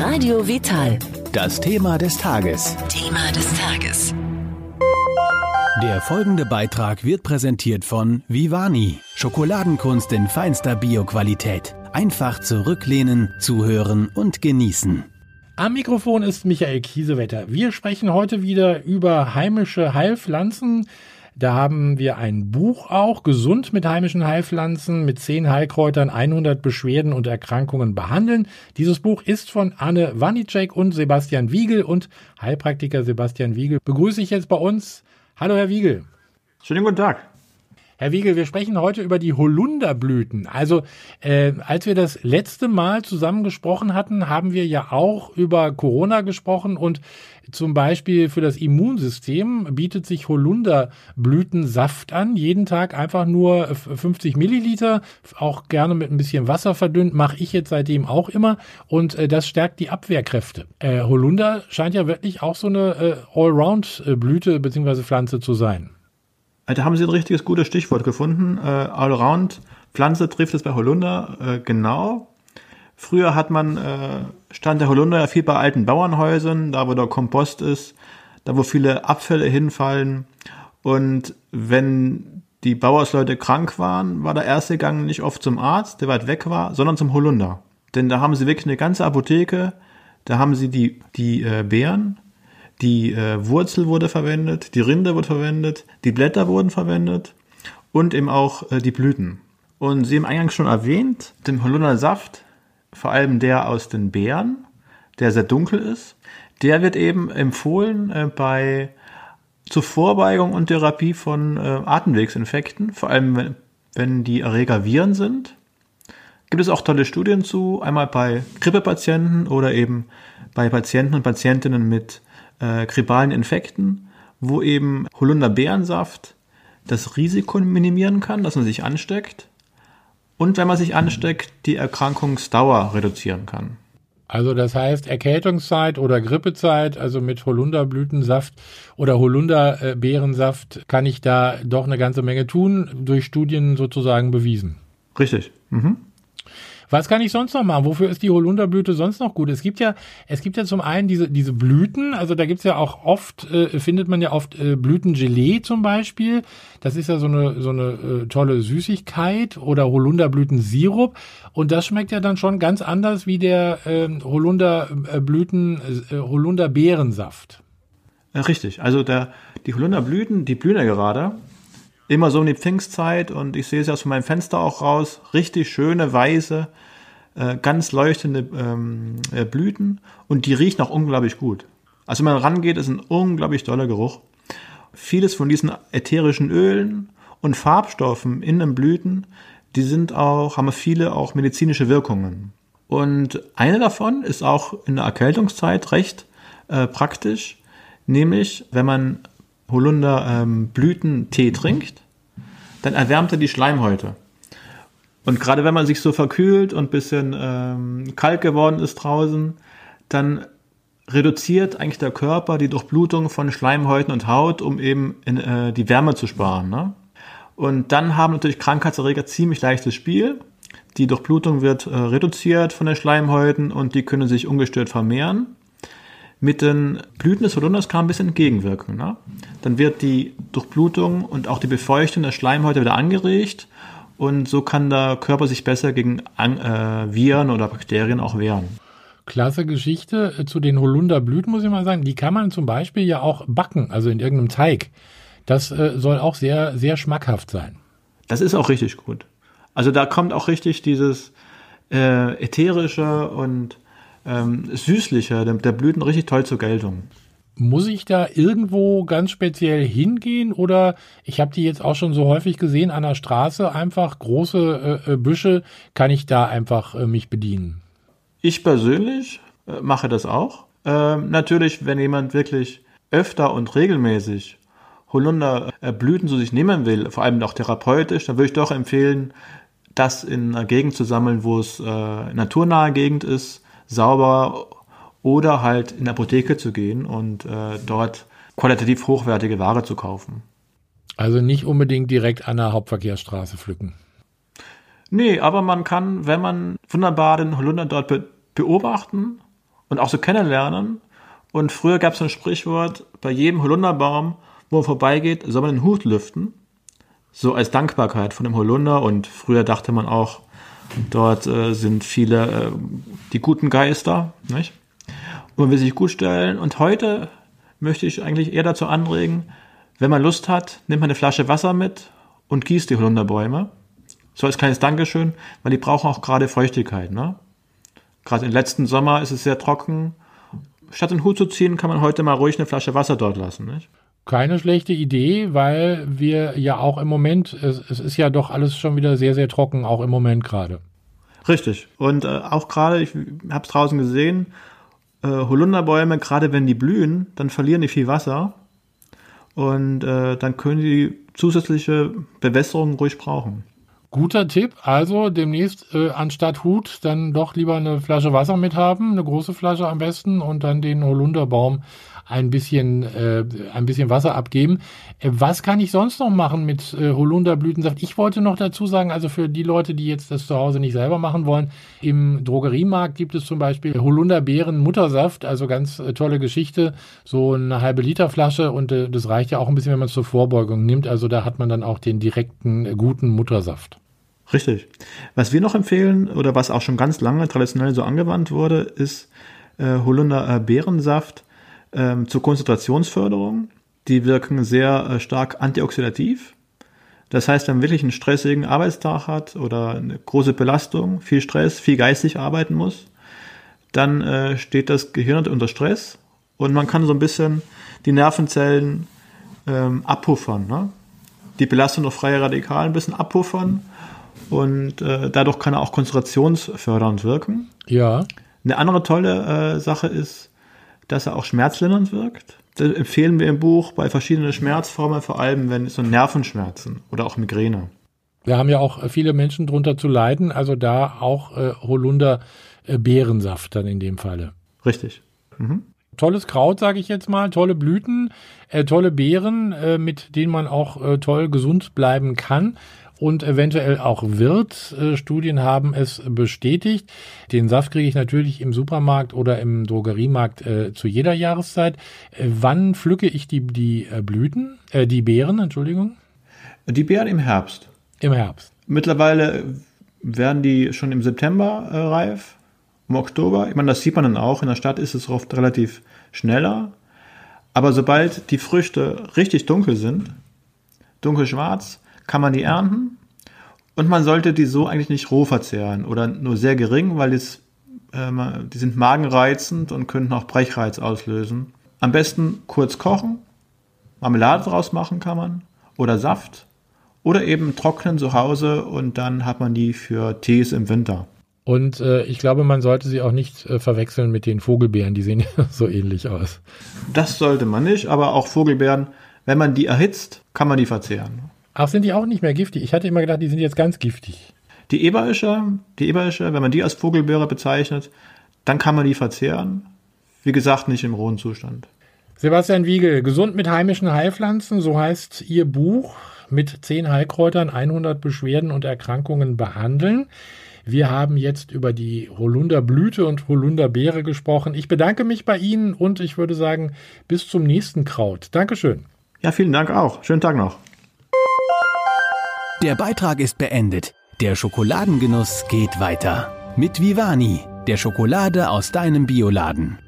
Radio Vital. Das Thema des Tages. Thema des Tages. Der folgende Beitrag wird präsentiert von Vivani. Schokoladenkunst in feinster Bioqualität. Einfach zurücklehnen, zuhören und genießen. Am Mikrofon ist Michael Kiesewetter. Wir sprechen heute wieder über heimische Heilpflanzen. Da haben wir ein Buch auch, Gesund mit heimischen Heilpflanzen, mit zehn Heilkräutern 100 Beschwerden und Erkrankungen behandeln. Dieses Buch ist von Anne Wanicek und Sebastian Wiegel und Heilpraktiker Sebastian Wiegel begrüße ich jetzt bei uns. Hallo, Herr Wiegel. Schönen guten Tag. Herr Wiegel, wir sprechen heute über die Holunderblüten. Also, äh, als wir das letzte Mal zusammen gesprochen hatten, haben wir ja auch über Corona gesprochen und zum Beispiel für das Immunsystem bietet sich Holunderblütensaft an. Jeden Tag einfach nur 50 Milliliter, auch gerne mit ein bisschen Wasser verdünnt, mache ich jetzt seitdem auch immer. Und äh, das stärkt die Abwehrkräfte. Äh, Holunder scheint ja wirklich auch so eine äh, Allround-Blüte bzw. Pflanze zu sein. Da haben Sie ein richtiges gutes Stichwort gefunden. Äh, Allround Pflanze trifft es bei Holunder äh, genau. Früher hat man, äh, stand der Holunder ja viel bei alten Bauernhäusern, da wo der Kompost ist, da wo viele Abfälle hinfallen. Und wenn die Bauersleute krank waren, war der erste Gang nicht oft zum Arzt, der weit weg war, sondern zum Holunder. Denn da haben sie wirklich eine ganze Apotheke, da haben sie die, die äh, Beeren, die äh, Wurzel wurde verwendet, die Rinde wurde verwendet, die Blätter wurden verwendet und eben auch äh, die Blüten. Und Sie haben eingangs schon erwähnt, dem Holundersaft, vor allem der aus den Beeren, der sehr dunkel ist, der wird eben empfohlen äh, bei zur Vorbeugung und Therapie von äh, Atemwegsinfekten, vor allem wenn, wenn die Erreger Viren sind. Gibt es auch tolle Studien zu, einmal bei Grippepatienten oder eben bei Patienten und Patientinnen mit äh, grippalen Infekten, wo eben Holunderbeerensaft das Risiko minimieren kann, dass man sich ansteckt und wenn man sich ansteckt, die Erkrankungsdauer reduzieren kann. Also das heißt Erkältungszeit oder Grippezeit, also mit Holunderblütensaft oder Holunderbeerensaft kann ich da doch eine ganze Menge tun, durch Studien sozusagen bewiesen. Richtig. Mhm. Was kann ich sonst noch machen? Wofür ist die Holunderblüte sonst noch gut? Es gibt ja, es gibt ja zum einen diese, diese Blüten, also da gibt's ja auch oft, äh, findet man ja oft äh, Blütengelee zum Beispiel. Das ist ja so eine, so eine äh, tolle Süßigkeit oder Holunderblütensirup. Und das schmeckt ja dann schon ganz anders wie der ähm, äh, Holunderblüten, äh, Holunderbeerensaft. Richtig, also der, die Holunderblüten, die blühen ja gerade immer so um die Pfingstzeit und ich sehe es aus meinem Fenster auch raus, richtig schöne, weiße, äh, ganz leuchtende ähm, äh, Blüten und die riechen auch unglaublich gut. Also wenn man rangeht, ist ein unglaublich toller Geruch. Vieles von diesen ätherischen Ölen und Farbstoffen in den Blüten, die sind auch, haben viele auch medizinische Wirkungen. Und eine davon ist auch in der Erkältungszeit recht äh, praktisch, nämlich wenn man Holunder ähm, trinkt, dann erwärmt er die Schleimhäute. Und gerade wenn man sich so verkühlt und bisschen ähm, kalt geworden ist draußen, dann reduziert eigentlich der Körper die Durchblutung von Schleimhäuten und Haut, um eben in, äh, die Wärme zu sparen. Ne? Und dann haben natürlich Krankheitserreger ziemlich leichtes Spiel. Die Durchblutung wird äh, reduziert von den Schleimhäuten und die können sich ungestört vermehren mit den Blüten des Holunders kann ein bisschen entgegenwirken. Ne? Dann wird die Durchblutung und auch die Befeuchtung der Schleimhäute wieder angeregt und so kann der Körper sich besser gegen äh, Viren oder Bakterien auch wehren. Klasse Geschichte äh, zu den Holunderblüten, muss ich mal sagen. Die kann man zum Beispiel ja auch backen, also in irgendeinem Teig. Das äh, soll auch sehr, sehr schmackhaft sein. Das ist auch richtig gut. Also da kommt auch richtig dieses äh, ätherische und ähm, süßlicher, der, der Blüten richtig toll zur Geltung. Muss ich da irgendwo ganz speziell hingehen oder ich habe die jetzt auch schon so häufig gesehen an der Straße, einfach große äh, äh, Büsche, kann ich da einfach äh, mich bedienen? Ich persönlich äh, mache das auch. Ähm, natürlich, wenn jemand wirklich öfter und regelmäßig Holunderblüten zu sich nehmen will, vor allem auch therapeutisch, dann würde ich doch empfehlen, das in einer Gegend zu sammeln, wo es äh, naturnahe Gegend ist, sauber oder halt in der Apotheke zu gehen und äh, dort qualitativ hochwertige Ware zu kaufen. Also nicht unbedingt direkt an der Hauptverkehrsstraße pflücken. Nee, aber man kann, wenn man wunderbar den Holunder dort be beobachten und auch so kennenlernen. Und früher gab es ein Sprichwort, bei jedem Holunderbaum, wo man vorbeigeht, soll man den Hut lüften. So als Dankbarkeit von dem Holunder. Und früher dachte man auch, dort äh, sind viele äh, die guten Geister. Nicht? Und man will sich gut stellen. Und heute möchte ich eigentlich eher dazu anregen, wenn man Lust hat, nimmt man eine Flasche Wasser mit und gießt die Holunderbäume. So als kleines Dankeschön, weil die brauchen auch gerade Feuchtigkeit. Ne? Gerade im letzten Sommer ist es sehr trocken. Statt den Hut zu ziehen, kann man heute mal ruhig eine Flasche Wasser dort lassen. Nicht? Keine schlechte Idee, weil wir ja auch im Moment, es, es ist ja doch alles schon wieder sehr, sehr trocken, auch im Moment gerade. Richtig. Und äh, auch gerade, ich habe es draußen gesehen, äh, Holunderbäume, gerade wenn die blühen, dann verlieren die viel Wasser. Und äh, dann können die zusätzliche Bewässerung ruhig brauchen. Guter Tipp. Also demnächst äh, anstatt Hut dann doch lieber eine Flasche Wasser mit haben, eine große Flasche am besten und dann den Holunderbaum ein bisschen, äh, ein bisschen Wasser abgeben. Äh, was kann ich sonst noch machen mit äh, Holunderblütensaft? Ich wollte noch dazu sagen, also für die Leute, die jetzt das zu Hause nicht selber machen wollen, im Drogeriemarkt gibt es zum Beispiel Holunderbeeren-Muttersaft, also ganz äh, tolle Geschichte, so eine halbe Liter Flasche und äh, das reicht ja auch ein bisschen, wenn man es zur Vorbeugung nimmt. Also da hat man dann auch den direkten, äh, guten Muttersaft. Richtig. Was wir noch empfehlen oder was auch schon ganz lange traditionell so angewandt wurde, ist äh, Holunder äh, Beerensaft ähm, zur Konzentrationsförderung. Die wirken sehr äh, stark antioxidativ. Das heißt, wenn man wirklich einen stressigen Arbeitstag hat oder eine große Belastung, viel Stress, viel geistig arbeiten muss, dann äh, steht das Gehirn unter Stress und man kann so ein bisschen die Nervenzellen ähm, abpuffern. Ne? Die Belastung durch freie Radikale ein bisschen abpuffern und äh, dadurch kann er auch konzentrationsfördernd wirken. Ja. Eine andere tolle äh, Sache ist, dass er auch schmerzlindernd wirkt. Das empfehlen wir im Buch bei verschiedenen Schmerzformen, vor allem wenn es so Nervenschmerzen oder auch Migräne. Wir haben ja auch viele Menschen drunter zu leiden, also da auch äh, Holunder äh, Beerensaft dann in dem Falle. Richtig. Mhm. Tolles Kraut, sage ich jetzt mal, tolle Blüten, äh, tolle Beeren, äh, mit denen man auch äh, toll gesund bleiben kann und eventuell auch wird. Äh, Studien haben es bestätigt. Den Saft kriege ich natürlich im Supermarkt oder im Drogeriemarkt äh, zu jeder Jahreszeit. Äh, wann pflücke ich die, die Blüten, äh, die Beeren, Entschuldigung? Die Beeren im Herbst. Im Herbst. Mittlerweile werden die schon im September äh, reif, im Oktober. Ich meine, das sieht man dann auch. In der Stadt ist es oft relativ schneller. Aber sobald die Früchte richtig dunkel sind, dunkelschwarz, kann man die ernten und man sollte die so eigentlich nicht roh verzehren oder nur sehr gering, weil es, äh, die sind magenreizend und könnten auch Brechreiz auslösen. Am besten kurz kochen, Marmelade draus machen kann man oder Saft oder eben trocknen zu Hause und dann hat man die für Tees im Winter. Und äh, ich glaube, man sollte sie auch nicht äh, verwechseln mit den Vogelbeeren, die sehen ja so ähnlich aus. Das sollte man nicht, aber auch Vogelbeeren, wenn man die erhitzt, kann man die verzehren. Ach, sind die auch nicht mehr giftig? Ich hatte immer gedacht, die sind jetzt ganz giftig. Die Eberische, die Eberische, wenn man die als Vogelbeere bezeichnet, dann kann man die verzehren. Wie gesagt, nicht im rohen Zustand. Sebastian Wiegel, Gesund mit heimischen Heilpflanzen, so heißt Ihr Buch mit zehn Heilkräutern 100 Beschwerden und Erkrankungen behandeln. Wir haben jetzt über die Holunderblüte und Holunderbeere gesprochen. Ich bedanke mich bei Ihnen und ich würde sagen, bis zum nächsten Kraut. Dankeschön. Ja, vielen Dank auch. Schönen Tag noch. Der Beitrag ist beendet. Der Schokoladengenuss geht weiter. Mit Vivani, der Schokolade aus deinem Bioladen.